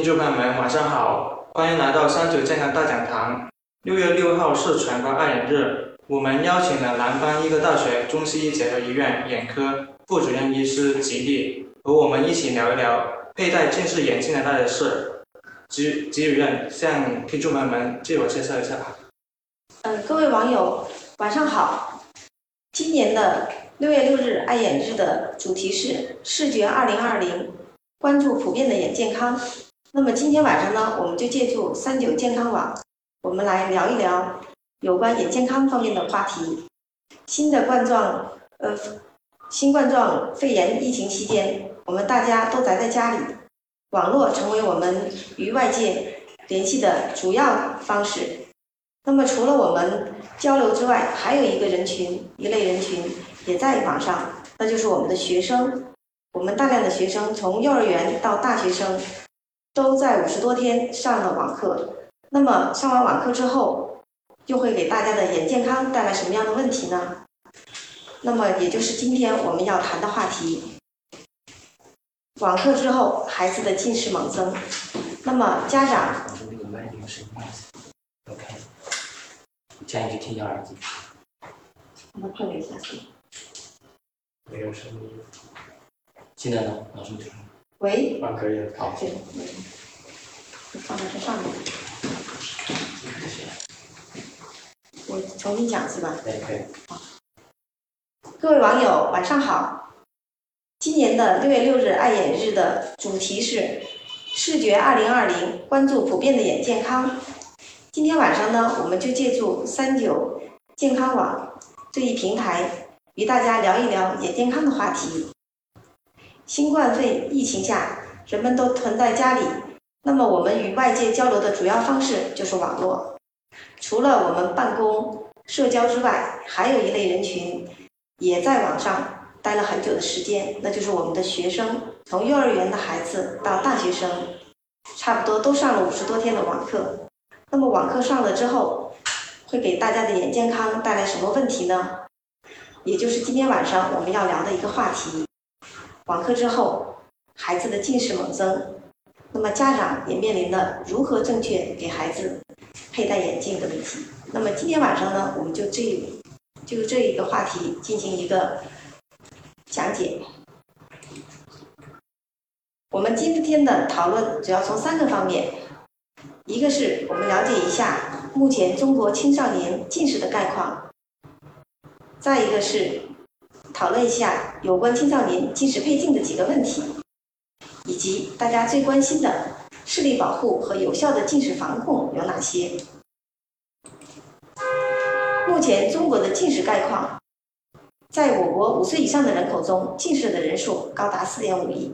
听众朋友们，晚上好，欢迎来到三九健康大讲堂。六月六号是全国爱眼日，我们邀请了南方医科大学中西医结合医院眼科副主任医师吉利，和我们一起聊一聊佩戴近视眼镜的大小事。吉吉主任向听众朋友们自我介绍一下吧。嗯，各位网友，晚上好。今年的六月六日爱眼日的主题是视觉二零二零，关注普遍的眼健康。那么今天晚上呢，我们就借助三九健康网，我们来聊一聊有关眼健康方面的话题。新的冠状呃新冠状肺炎疫情期间，我们大家都宅在家里，网络成为我们与外界联系的主要方式。那么除了我们交流之外，还有一个人群，一类人群也在网上，那就是我们的学生。我们大量的学生从幼儿园到大学生，都在五十多天上了网课。那么上完网课之后，又会给大家的眼健康带来什么样的问题呢？那么也就是今天我们要谈的话题。网课之后，孩子的近视猛增，那么家长。建议去听一下耳机。我们碰一下。没有声音。现在呢？老师听。喂。啊，可以。好。对。放在这上面。我重新讲是吧？对，可以。好。各位网友，晚上好。今年的六月六日爱眼日的主题是视觉二零二零，关注普遍的眼健康。今天晚上呢，我们就借助三九健康网这一平台，与大家聊一聊眼健康的话题。新冠肺疫情下，人们都囤在家里，那么我们与外界交流的主要方式就是网络。除了我们办公、社交之外，还有一类人群也在网上待了很久的时间，那就是我们的学生，从幼儿园的孩子到大学生，差不多都上了五十多天的网课。那么网课上了之后，会给大家的眼健康带来什么问题呢？也就是今天晚上我们要聊的一个话题。网课之后，孩子的近视猛增，那么家长也面临了如何正确给孩子佩戴眼镜的问题。那么今天晚上呢，我们就这就这一个话题进行一个讲解。我们今天的讨论主要从三个方面。一个是我们了解一下目前中国青少年近视的概况，再一个是讨论一下有关青少年近视配镜的几个问题，以及大家最关心的视力保护和有效的近视防控有哪些。目前中国的近视概况，在我国五岁以上的人口中，近视的人数高达四点五亿，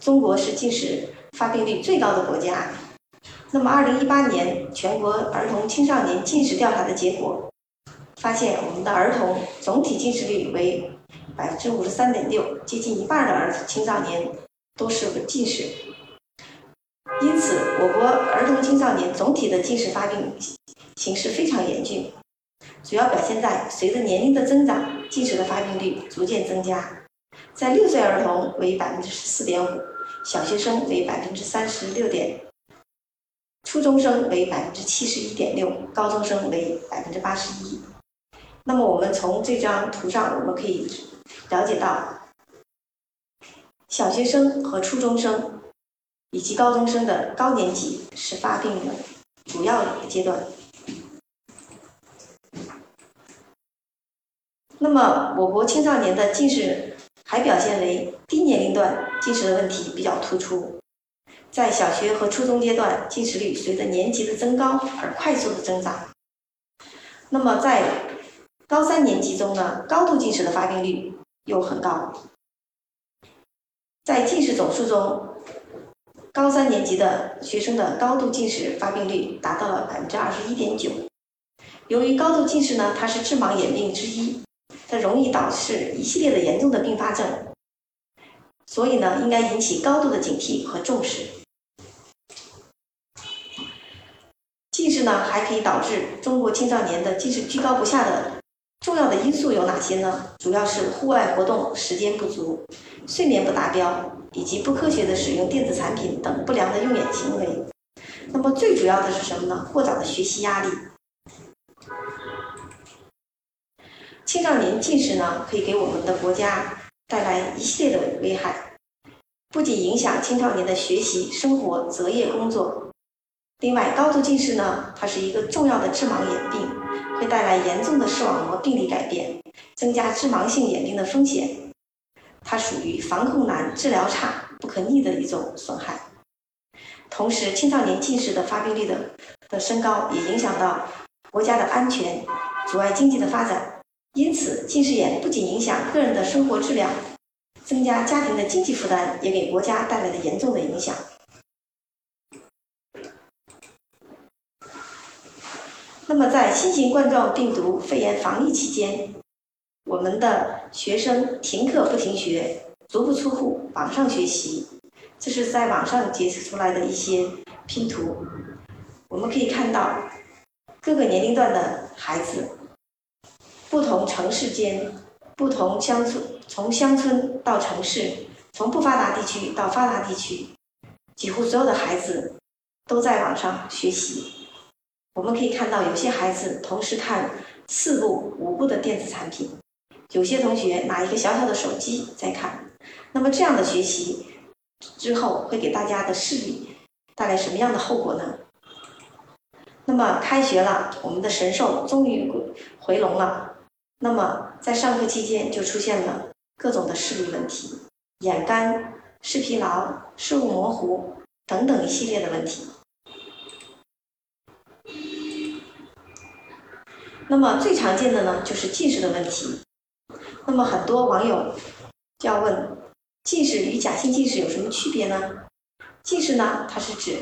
中国是近视发病率最高的国家。那么，二零一八年全国儿童青少年近视调查的结果发现，我们的儿童总体近视率为百分之五十三点六，接近一半的儿童青少年都是近视。因此，我国儿童青少年总体的近视发病形势非常严峻，主要表现在随着年龄的增长，近视的发病率逐渐增加。在六岁儿童为百分之十四点五，小学生为百分之三十六点。初中生为百分之七十一点六，高中生为百分之八十一。那么我们从这张图上，我们可以了解到，小学生和初中生以及高中生的高年级是发病的主要阶段。那么我国青少年的近视还表现为低年龄段近视的问题比较突出。在小学和初中阶段，近视率随着年级的增高而快速的增长。那么在高三年级中呢，高度近视的发病率又很高。在近视总数中，高三年级的学生的高度近视发病率达到了百分之二十一点九。由于高度近视呢，它是致盲眼病之一，它容易导致一系列的严重的并发症，所以呢，应该引起高度的警惕和重视。近视呢，还可以导致中国青少年的近视居高不下的重要的因素有哪些呢？主要是户外活动时间不足、睡眠不达标，以及不科学的使用电子产品等不良的用眼行为。那么最主要的是什么呢？过早的学习压力。青少年近视呢，可以给我们的国家带来一系列的危害，不仅影响青少年的学习、生活、择业、工作。另外，高度近视呢，它是一个重要的致盲眼病，会带来严重的视网膜病理改变，增加致盲性眼病的风险。它属于防控难、治疗差、不可逆的一种损害。同时，青少年近视的发病率的的升高，也影响到国家的安全，阻碍经济的发展。因此，近视眼不仅影响个人的生活质量，增加家庭的经济负担，也给国家带来了严重的影响。那么，在新型冠状病毒肺炎防疫期间，我们的学生停课不停学，足不出户，网上学习。这是在网上截取出来的一些拼图，我们可以看到各个年龄段的孩子。不同城市间，不同乡村，从乡村到城市，从不发达地区到发达地区，几乎所有的孩子都在网上学习。我们可以看到，有些孩子同时看四部、五部的电子产品，有些同学拿一个小小的手机在看。那么这样的学习之后，会给大家的视力带来什么样的后果呢？那么开学了，我们的神兽终于回笼了。那么，在上课期间就出现了各种的视力问题，眼干、视疲劳、视物模糊等等一系列的问题。那么最常见的呢，就是近视的问题。那么很多网友就要问：近视与假性近视有什么区别呢？近视呢，它是指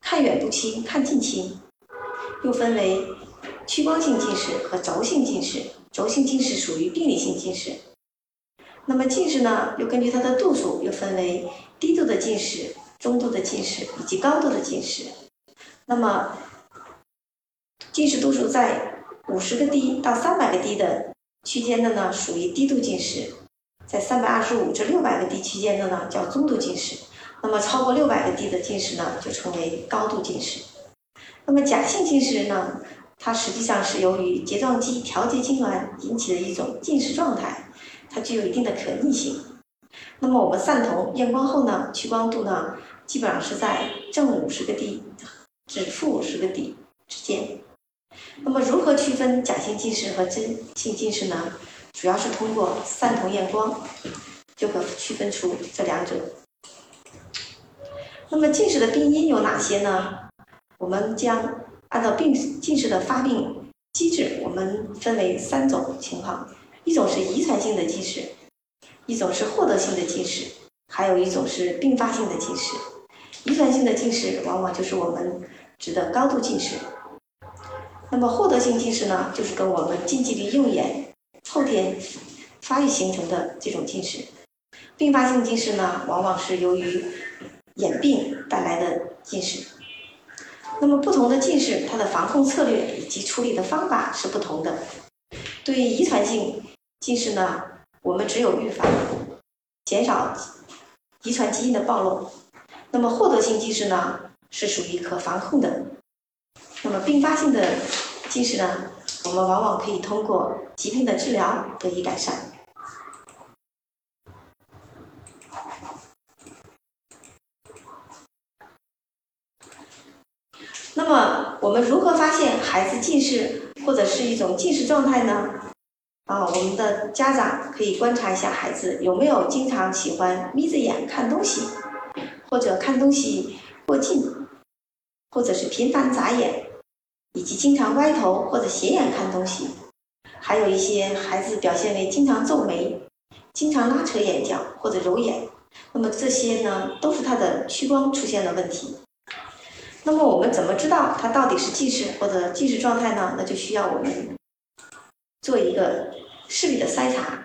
看远不清、看近清，又分为屈光性近视和轴性近视。轴性近视属于病理性近视，那么近视呢，又根据它的度数又分为低度的近视、中度的近视以及高度的近视。那么近视度数在五十个 D 到三百个 D 的区间的呢，属于低度近视；在三百二十五至六百个 D 区间的呢，叫中度近视；那么超过六百个 D 的近视呢，就称为高度近视。那么假性近视呢？它实际上是由于睫状肌调节痉挛引起的一种近视状态，它具有一定的可逆性。那么我们散瞳验光后呢，屈光度呢基本上是在正五十个 D 至负五十个 D 之间。那么如何区分假性近视和真性近视呢？主要是通过散瞳验光就可区分出这两者。那么近视的病因有哪些呢？我们将。按照病近视的发病机制，我们分为三种情况：一种是遗传性的近视，一种是获得性的近视，还有一种是并发性的近视。遗传性的近视往往就是我们指的高度近视。那么获得性近视呢，就是跟我们近距离用眼后天发育形成的这种近视。并发性近视呢，往往是由于眼病带来的近视。那么不同的近视，它的防控策略以及处理的方法是不同的。对于遗传性近视呢，我们只有预防，减少遗传基因的暴露。那么获得性近视呢，是属于可防控的。那么并发性的近视呢，我们往往可以通过疾病的治疗得以改善。那么我们如何发现孩子近视或者是一种近视状态呢？啊，我们的家长可以观察一下孩子有没有经常喜欢眯着眼看东西，或者看东西过近，或者是频繁眨眼，以及经常歪头或者斜眼看东西，还有一些孩子表现为经常皱眉、经常拉扯眼角或者揉眼，那么这些呢都是他的屈光出现了问题。那么我们怎么知道他到底是近视或者近视状态呢？那就需要我们做一个视力的筛查。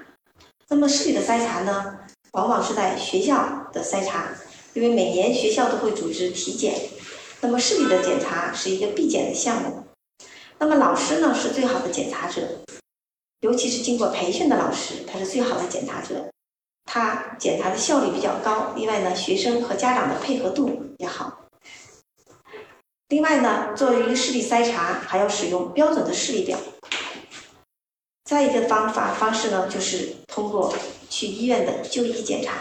那么视力的筛查呢，往往是在学校的筛查，因为每年学校都会组织体检。那么视力的检查是一个必检的项目。那么老师呢是最好的检查者。尤其是经过培训的老师，他是最好的检查者，他检查的效率比较高。另外呢，学生和家长的配合度也好。另外呢，作为一个视力筛查，还要使用标准的视力表。再一个方法方式呢，就是通过去医院的就医检查。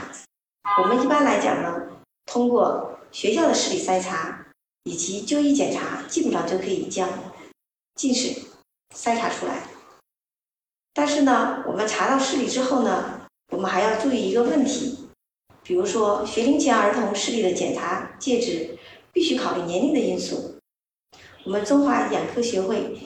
我们一般来讲呢，通过学校的视力筛查以及就医检查，基本上就可以将近视筛查出来。但是呢，我们查到视力之后呢，我们还要注意一个问题，比如说学龄前儿童视力的检查介质必须考虑年龄的因素。我们中华眼科学会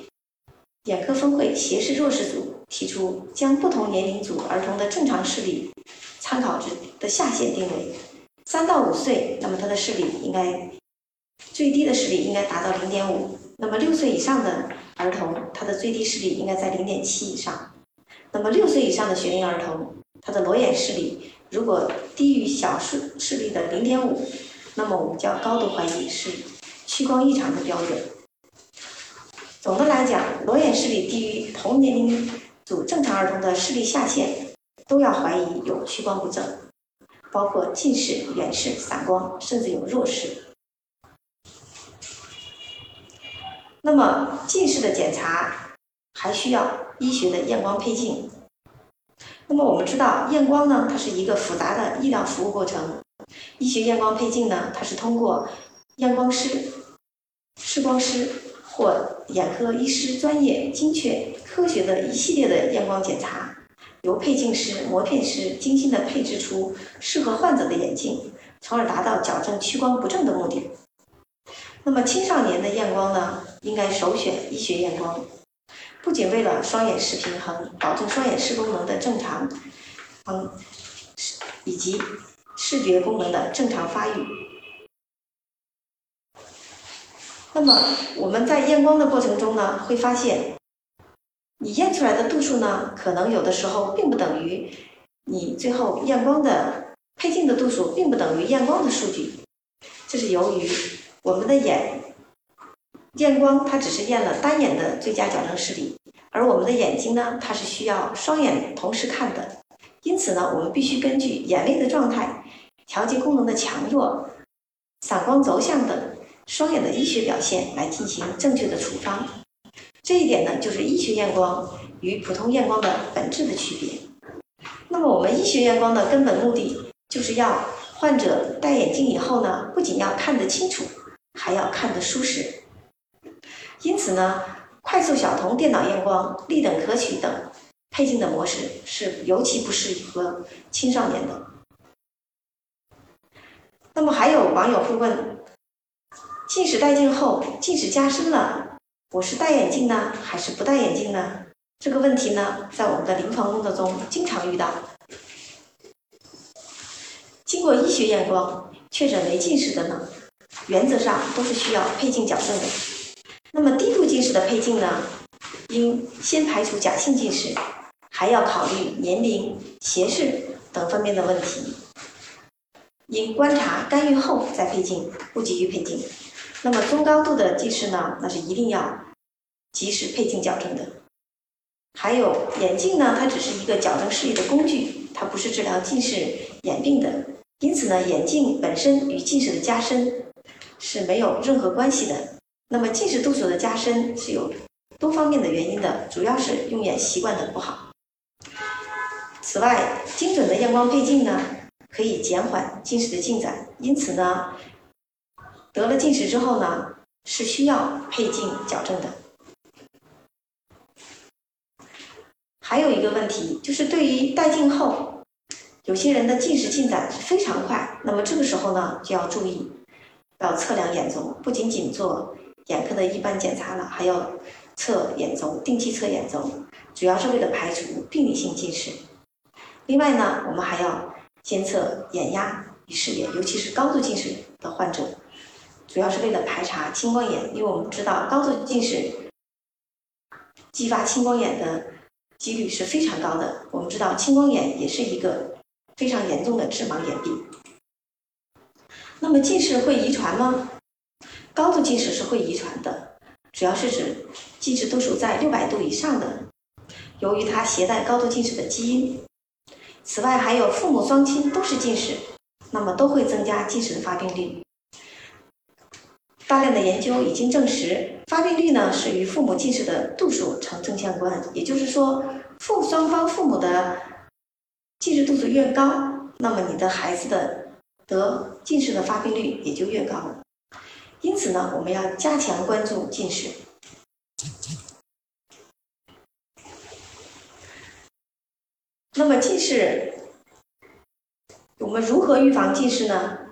眼科分会斜视弱视组提出，将不同年龄组儿童的正常视力参考值的下限定为三到五岁，那么他的视力应该最低的视力应该达到零点五。那么六岁以上的儿童，他的最低视力应该在零点七以上。那么六岁以上的学龄儿童，他的裸眼视力如果低于小视视力的零点五，那么我们叫高度怀疑是屈光异常的标准。总的来讲，裸眼视力低于同年龄组正常儿童的视力下限，都要怀疑有屈光不正，包括近视、远视、散光，甚至有弱视。那么近视的检查还需要医学的验光配镜。那么我们知道，验光呢，它是一个复杂的医疗服务过程。医学验光配镜呢，它是通过验光师、视光师或眼科医师专业、精确、科学的一系列的验光检查，由配镜师、磨片师精心的配置出适合患者的眼镜，从而达到矫正屈光不正的目的。那么青少年的验光呢，应该首选医学验光，不仅为了双眼视平衡，保证双眼视功能的正常，嗯，以及视觉功能的正常发育。那么我们在验光的过程中呢，会发现，你验出来的度数呢，可能有的时候并不等于你最后验光的配镜的度数，并不等于验光的数据，这是由于。我们的眼验光，它只是验了单眼的最佳矫正视力，而我们的眼睛呢，它是需要双眼同时看的。因此呢，我们必须根据眼位的状态、调节功能的强弱、散光轴向等双眼的医学表现来进行正确的处方。这一点呢，就是医学验光与普通验光的本质的区别。那么，我们医学验光的根本目的就是要患者戴眼镜以后呢，不仅要看得清楚。还要看得舒适，因此呢，快速小瞳电脑验光、立等可取等配镜的模式是尤其不适合青少年的。那么还有网友会问：近视戴镜后，近视加深了，我是戴眼镜呢，还是不戴眼镜呢？这个问题呢，在我们的临床工作中经常遇到。经过医学验光确诊为近视的呢？原则上都是需要配镜矫正的。那么低度近视的配镜呢，应先排除假性近视，还要考虑年龄、斜视等方面的问题。应观察干预后再配镜，不急于配镜。那么中高度的近视呢，那是一定要及时配镜矫正的。还有眼镜呢，它只是一个矫正视力的工具，它不是治疗近视眼病的。因此呢，眼镜本身与近视的加深。是没有任何关系的。那么近视度数的加深是有多方面的原因的，主要是用眼习惯的不好。此外，精准的验光配镜呢，可以减缓近视的进展。因此呢，得了近视之后呢，是需要配镜矫正的。还有一个问题，就是对于戴镜后，有些人的近视进展是非常快，那么这个时候呢，就要注意。要测量眼轴，不仅仅做眼科的一般检查了，还要测眼轴，定期测眼轴，主要是为了排除病理性近视。另外呢，我们还要监测眼压与视野，尤其是高度近视的患者，主要是为了排查青光眼，因为我们知道高度近视激发青光眼的几率是非常高的。我们知道青光眼也是一个非常严重的致盲眼病。那么近视会遗传吗？高度近视是会遗传的，主要是指近视度数在六百度以上的。由于它携带高度近视的基因。此外，还有父母双亲都是近视，那么都会增加近视的发病率。大量的研究已经证实，发病率呢是与父母近视的度数成正相关。也就是说，父双方父母的近视度数越高，那么你的孩子的得近视的发病率也就越高。因此呢，我们要加强关注近视。那么近视，我们如何预防近视呢？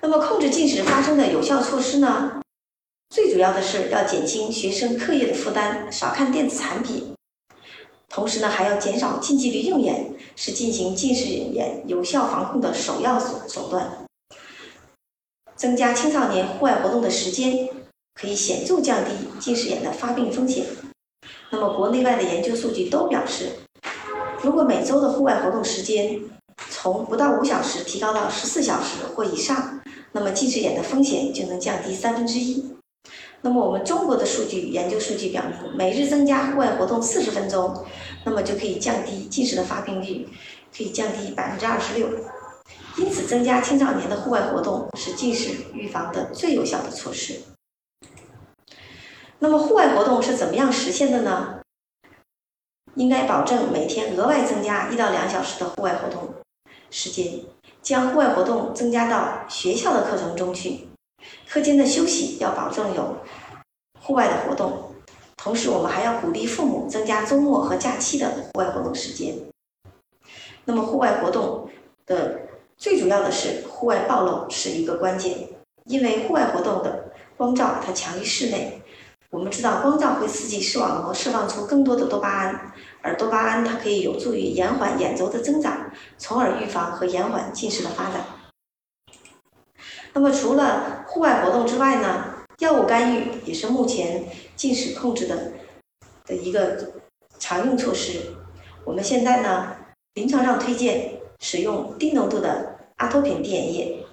那么控制近视发生的有效措施呢？最主要的是要减轻学生课业的负担，少看电子产品。同时呢，还要减少近距离用眼，是进行近视眼有效防控的首要手手段。增加青少年户外活动的时间，可以显著降低近视眼的发病风险。那么，国内外的研究数据都表示，如果每周的户外活动时间从不到五小时提高到十四小时或以上，那么近视眼的风险就能降低三分之一。那么，我们中国的数据研究数据表明，每日增加户外活动四十分钟，那么就可以降低近视的发病率，可以降低百分之二十六。因此，增加青少年的户外活动是近视预防的最有效的措施。那么户外活动是怎么样实现的呢？应该保证每天额外增加一到两小时的户外活动时间，将户外活动增加到学校的课程中去。课间的休息要保证有户外的活动，同时我们还要鼓励父母增加周末和假期的户外活动时间。那么户外活动的最主要的是户外暴露是一个关键，因为户外活动的光照它强于室内。我们知道，光照会刺激视网膜释放出更多的多巴胺，而多巴胺它可以有助于延缓眼轴的增长，从而预防和延缓近视的发展。那么，除了户外活动之外呢，药物干预也是目前近视控制的的一个常用措施。我们现在呢，临床上推荐使用低浓度的阿托品滴眼液，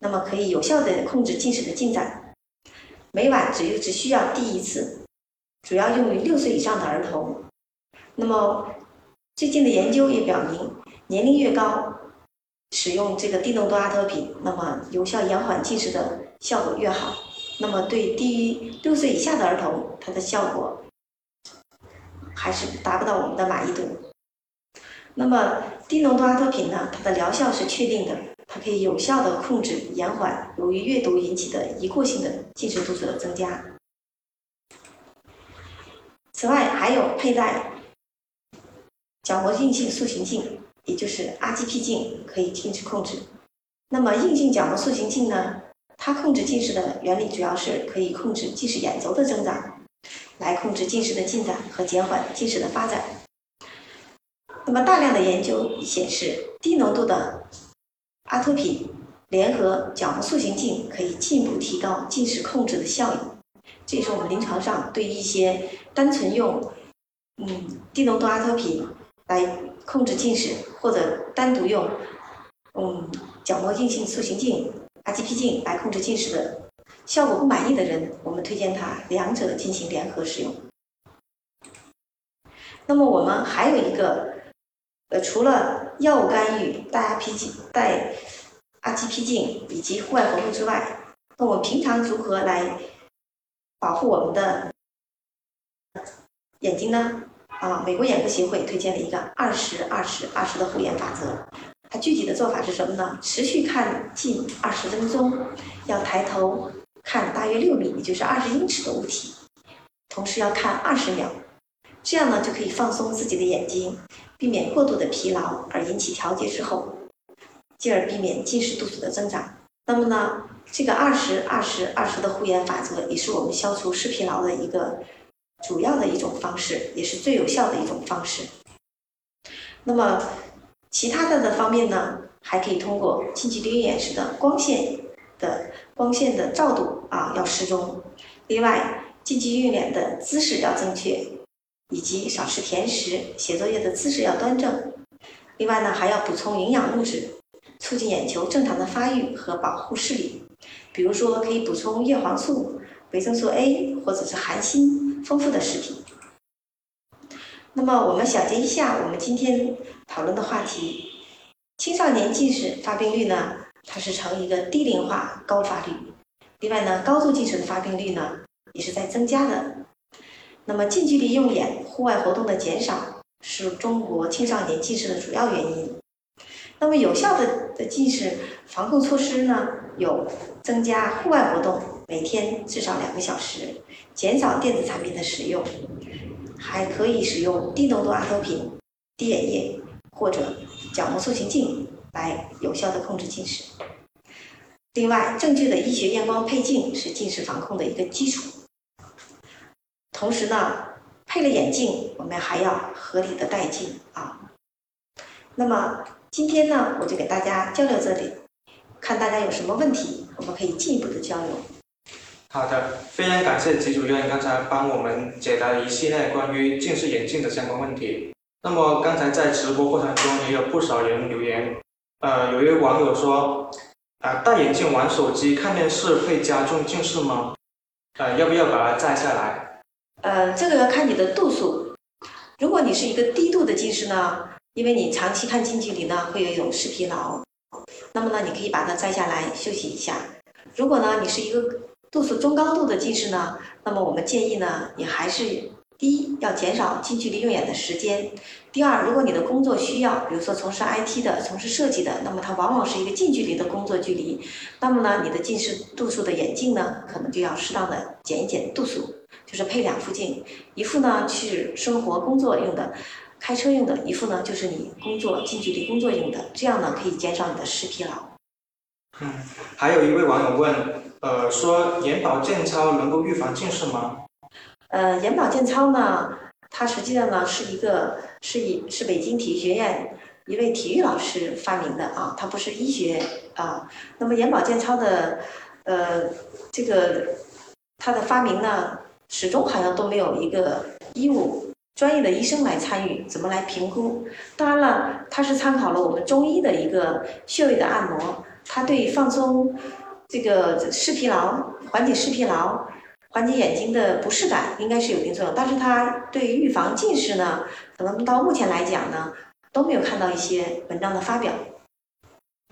那么可以有效的控制近视的进展。每晚只只需要滴一次，主要用于六岁以上的儿童。那么最近的研究也表明，年龄越高，使用这个低浓度阿托品，那么有效延缓近视的效果越好。那么对低于六岁以下的儿童，它的效果还是达不到我们的满意度。那么低浓度阿托品呢，它的疗效是确定的。它可以有效的控制、延缓由于阅读引起的一过性的近视度数的增加。此外，还有佩戴角膜硬性塑形镜，也就是 RGP 镜，可以近视控制。那么，硬性角膜塑形镜呢？它控制近视的原理主要是可以控制近视眼轴的增长，来控制近视的进展和减缓近视的发展。那么，大量的研究显示，低浓度的阿托品联合角膜塑形镜可以进一步提高近视控制的效益，这也是我们临床上对一些单纯用嗯低浓度阿托品来控制近视，或者单独用嗯角膜硬性塑形镜 RGP 镜来控制近视的效果不满意的人，我们推荐他两者进行联合使用。那么我们还有一个。呃，除了药物干预、戴 R P 镜、戴 R G P 镜以及户外活动之外，那我们平常如何来保护我们的眼睛呢？啊，美国眼科协会推荐了一个二十二十二十的护眼法则。它具体的做法是什么呢？持续看近二十分钟，要抬头看大约六米，也就是二十英尺的物体，同时要看二十秒，这样呢就可以放松自己的眼睛。避免过度的疲劳而引起调节之后，进而避免近视度数的增长。那么呢，这个二十二十二十的护眼法则也是我们消除视疲劳的一个主要的一种方式，也是最有效的一种方式。那么其他的的方面呢，还可以通过近距离用眼时的光线的光线的照度啊要适中，另外近距离用眼的姿势要正确。以及少吃甜食，写作业的姿势要端正。另外呢，还要补充营养物质，促进眼球正常的发育和保护视力。比如说，可以补充叶黄素、维生素 A 或者是含锌丰富的食品。那么我们小结一下我们今天讨论的话题：青少年近视发病率呢，它是呈一个低龄化高发率。另外呢，高度近视的发病率呢也是在增加的。那么近距离用眼、户外活动的减少是中国青少年近视的主要原因。那么有效的的近视防控措施呢，有增加户外活动，每天至少两个小时，减少电子产品的使用，还可以使用低浓度阿托品、滴眼液或者角膜塑形镜来有效的控制近视。另外，正确的医学验光配镜是近视防控的一个基础。同时呢，配了眼镜，我们还要合理的戴镜啊。那么今天呢，我就给大家交流这里，看大家有什么问题，我们可以进一步的交流。好的，非常感谢吉主任刚才帮我们解答了一系列关于近视眼镜的相关问题。那么刚才在直播过程中也有不少人留言，呃，有一位网友说，啊、戴眼镜玩手机、看电视会加重近视吗？呃，要不要把它摘下来？呃，这个要看你的度数。如果你是一个低度的近视呢，因为你长期看近距离呢，会有一种视疲劳，那么呢，你可以把它摘下来休息一下。如果呢，你是一个度数中高度的近视呢，那么我们建议呢，你还是第一要减少近距离用眼的时间。第二，如果你的工作需要，比如说从事 IT 的、从事设计的，那么它往往是一个近距离的工作距离，那么呢，你的近视度数的眼镜呢，可能就要适当的减一减度数，就是配两副镜，一副呢是生活工作用的。开车用的一副呢，就是你工作近距离工作用的，这样呢可以减少你的视疲劳。嗯，还有一位网友问，呃，说眼保健操能够预防近视吗？呃，眼保健操呢，它实际上呢是一个是以是北京体育学院一位体育老师发明的啊，它不是医学啊。那么眼保健操的呃这个它的发明呢，始终好像都没有一个医务专业的医生来参与，怎么来评估？当然了，它是参考了我们中医的一个穴位的按摩，它对放松这个视疲劳、缓解视疲劳。缓解眼睛的不适感应该是有一定作用，但是它对于预防近视呢，可能到目前来讲呢，都没有看到一些文章的发表。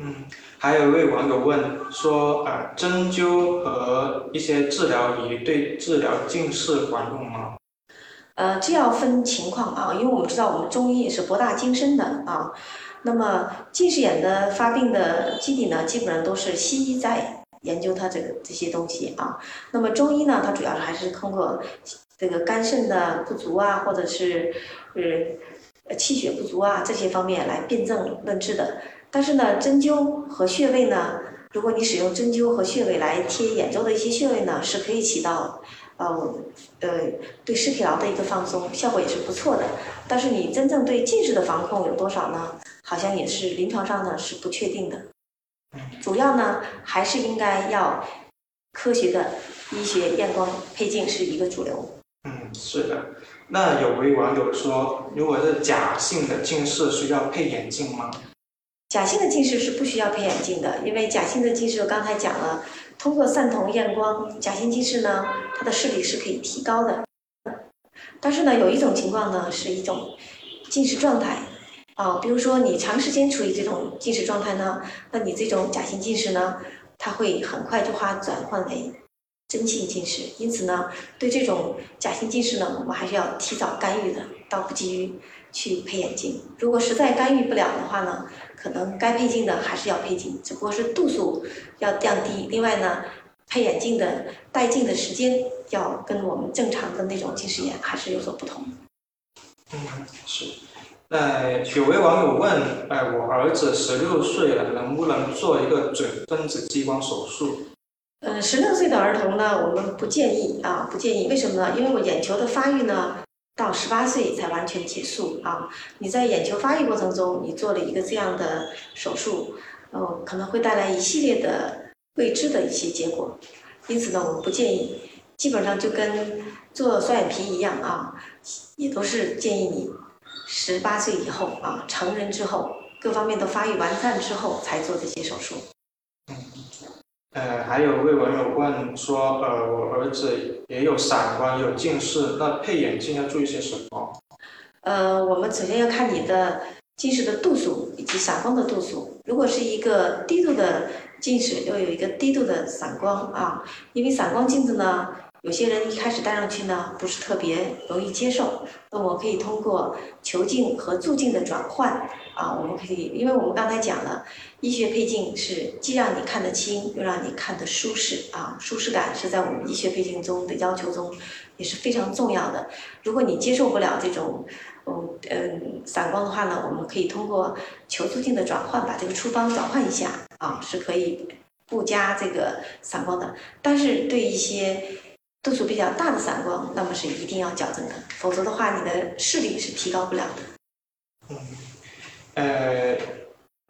嗯，还有一位网友问说，呃，针灸和一些治疗仪对治疗近视管用吗？呃，这要分情况啊，因为我们知道我们中医也是博大精深的啊。那么近视眼的发病的基底呢，基本上都是西医在研究它这个这些东西啊。那么中医呢，它主要还是通过这个肝肾的不足啊，或者是呃气血不足啊这些方面来辨证论治的。但是呢，针灸和穴位呢，如果你使用针灸和穴位来贴眼周的一些穴位呢，是可以起到呃呃对视疲劳的一个放松，效果也是不错的。但是你真正对近视的防控有多少呢？好像也是临床上呢是不确定的。主要呢还是应该要科学的医学验光配镜是一个主流。嗯，是的。那有位网友说，如果是假性的近视，需要配眼镜吗？假性的近视是不需要配眼镜的，因为假性的近视我刚才讲了，通过散瞳验光，假性近视呢，它的视力是可以提高的。但是呢，有一种情况呢，是一种近视状态啊，比如说你长时间处于这种近视状态呢，那你这种假性近视呢，它会很快就化转换为真性近视。因此呢，对这种假性近视呢，我们还是要提早干预的，倒不急于去配眼镜。如果实在干预不了的话呢，可能该配镜的还是要配镜，只不过是度数要降低。另外呢，配眼镜的戴镜的时间要跟我们正常的那种近视眼还是有所不同。嗯，是。呃，有位网友问，哎，我儿子十六岁了，能不能做一个准分子激光手术？呃，十六岁的儿童呢，我们不建议啊，不建议。为什么呢？因为我眼球的发育呢，到十八岁才完全结束啊。你在眼球发育过程中，你做了一个这样的手术，呃，可能会带来一系列的未知的一些结果。因此呢，我们不建议。基本上就跟做双眼皮一样啊，也都是建议你十八岁以后啊，成人之后，各方面都发育完善之后才做这些手术。嗯呃，还有位网友问说，呃，我儿子也有散光，也有近视，那配眼镜要注意些什么？呃，我们首先要看你的近视的度数以及散光的度数。如果是一个低度的近视，又有一个低度的散光啊，因为散光镜子呢。有些人一开始戴上去呢，不是特别容易接受。那我可以通过球镜和助镜的转换啊，我们可以，因为我们刚才讲了，医学配镜是既让你看得清，又让你看得舒适啊，舒适感是在我们医学配镜中的要求中也是非常重要的。如果你接受不了这种，嗯嗯散光的话呢，我们可以通过球助镜的转换，把这个处方转换一下啊，是可以不加这个散光的。但是对一些度数比较大的散光，那么是一定要矫正的，否则的话，你的视力是提高不了的。嗯，呃，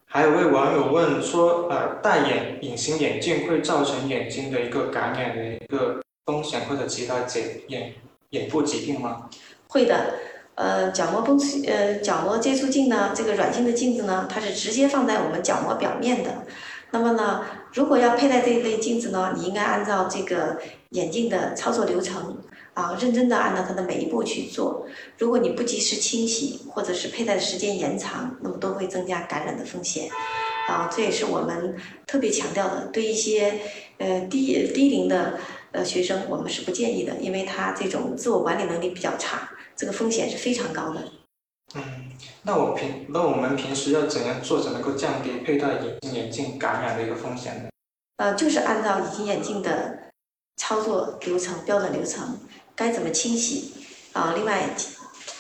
还有位网友问说，呃，戴眼隐形眼镜会造成眼睛的一个感染的一个风险或者其他眼眼眼部疾病吗？会的，呃，角膜崩呃角膜接触镜呢，这个软性的镜子呢，它是直接放在我们角膜表面的。那么呢，如果要佩戴这一类镜子呢，你应该按照这个眼镜的操作流程啊，认真的按照它的每一步去做。如果你不及时清洗，或者是佩戴的时间延长，那么都会增加感染的风险。啊，这也是我们特别强调的。对一些呃低低龄的呃学生，我们是不建议的，因为他这种自我管理能力比较差，这个风险是非常高的。嗯，那我平那我们平时要怎样做才能够降低佩戴隐形眼镜感染的一个风险呢？呃，就是按照隐形眼镜的操作流程、标准流程，该怎么清洗啊？另外，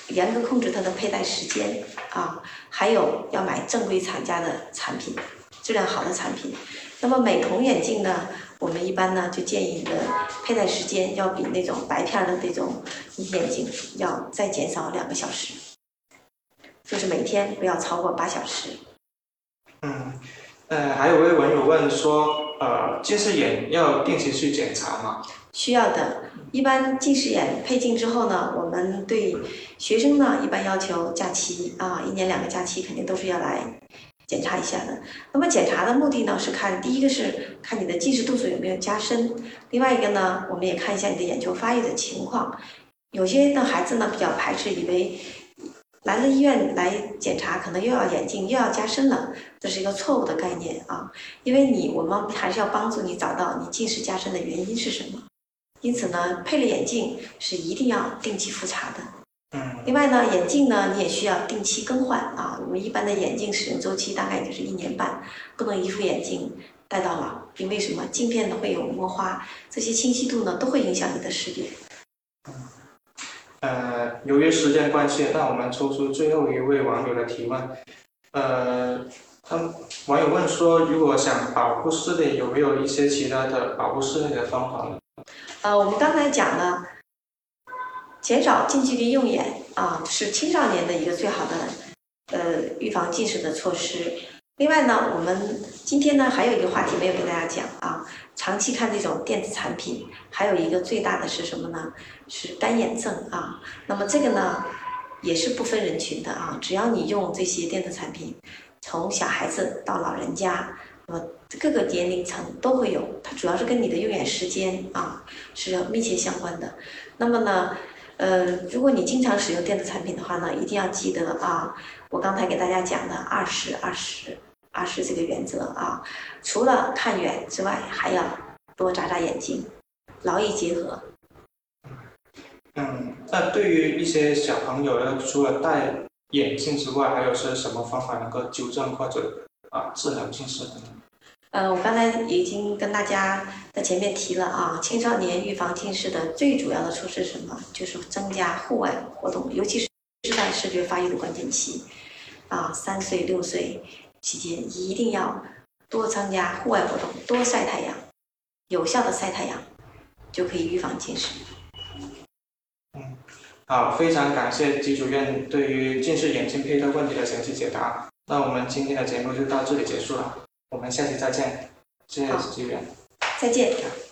严格控制它的佩戴时间啊，还有要买正规厂家的产品，质量好的产品。那么美瞳眼镜呢，我们一般呢就建议你的佩戴时间要比那种白片的这种隐形眼镜要再减少两个小时。就是每天不要超过八小时。嗯，呃，还有位网友问说，呃，近视眼要定期去检查吗？需要的。一般近视眼配镜之后呢，我们对学生呢一般要求假期啊，一年两个假期肯定都是要来检查一下的。那么检查的目的呢是看，第一个是看你的近视度数有没有加深，另外一个呢，我们也看一下你的眼球发育的情况。有些的孩子呢比较排斥，以为。来了医院来检查，可能又要眼镜又要加深了，这是一个错误的概念啊！因为你我们还是要帮助你找到你近视加深的原因是什么。因此呢，配了眼镜是一定要定期复查的。嗯。另外呢，眼镜呢你也需要定期更换啊。我们一般的眼镜使用周期大概就是一年半，不能一副眼镜戴到老。因为什么？镜片呢会有磨花，这些清晰度呢都会影响你的视力。呃，由于时间关系，那我们抽出最后一位网友的提问。呃，他网友问说，如果想保护视力，有没有一些其他的保护视力的方法呢？呃，我们刚才讲了，减少近距离用眼啊，是青少年的一个最好的呃预防近视的措施。另外呢，我们今天呢还有一个话题没有跟大家讲啊，长期看这种电子产品，还有一个最大的是什么呢？是干眼症啊。那么这个呢也是不分人群的啊，只要你用这些电子产品，从小孩子到老人家，那么各个年龄层都会有。它主要是跟你的用眼时间啊是密切相关的。那么呢，呃，如果你经常使用电子产品的话呢，一定要记得啊，我刚才给大家讲的二十二十。二是这个原则啊，除了看远之外，还要多眨眨眼睛，劳逸结合。嗯，那对于一些小朋友呢，除了戴眼镜之外，还有是什么方法能够纠正或者啊治疗近视的呢？呃，我刚才已经跟大家在前面提了啊，青少年预防近视的最主要的措施是什么？就是增加户外活动，尤其是是在视觉发育的关键期，啊，三岁六岁。期间一定要多参加户外活动，多晒太阳，有效的晒太阳就可以预防近视。嗯，好，非常感谢季主任对于近视眼镜佩戴问题的详细解答。那我们今天的节目就到这里结束了，我们下期再见，谢谢季主任。再见。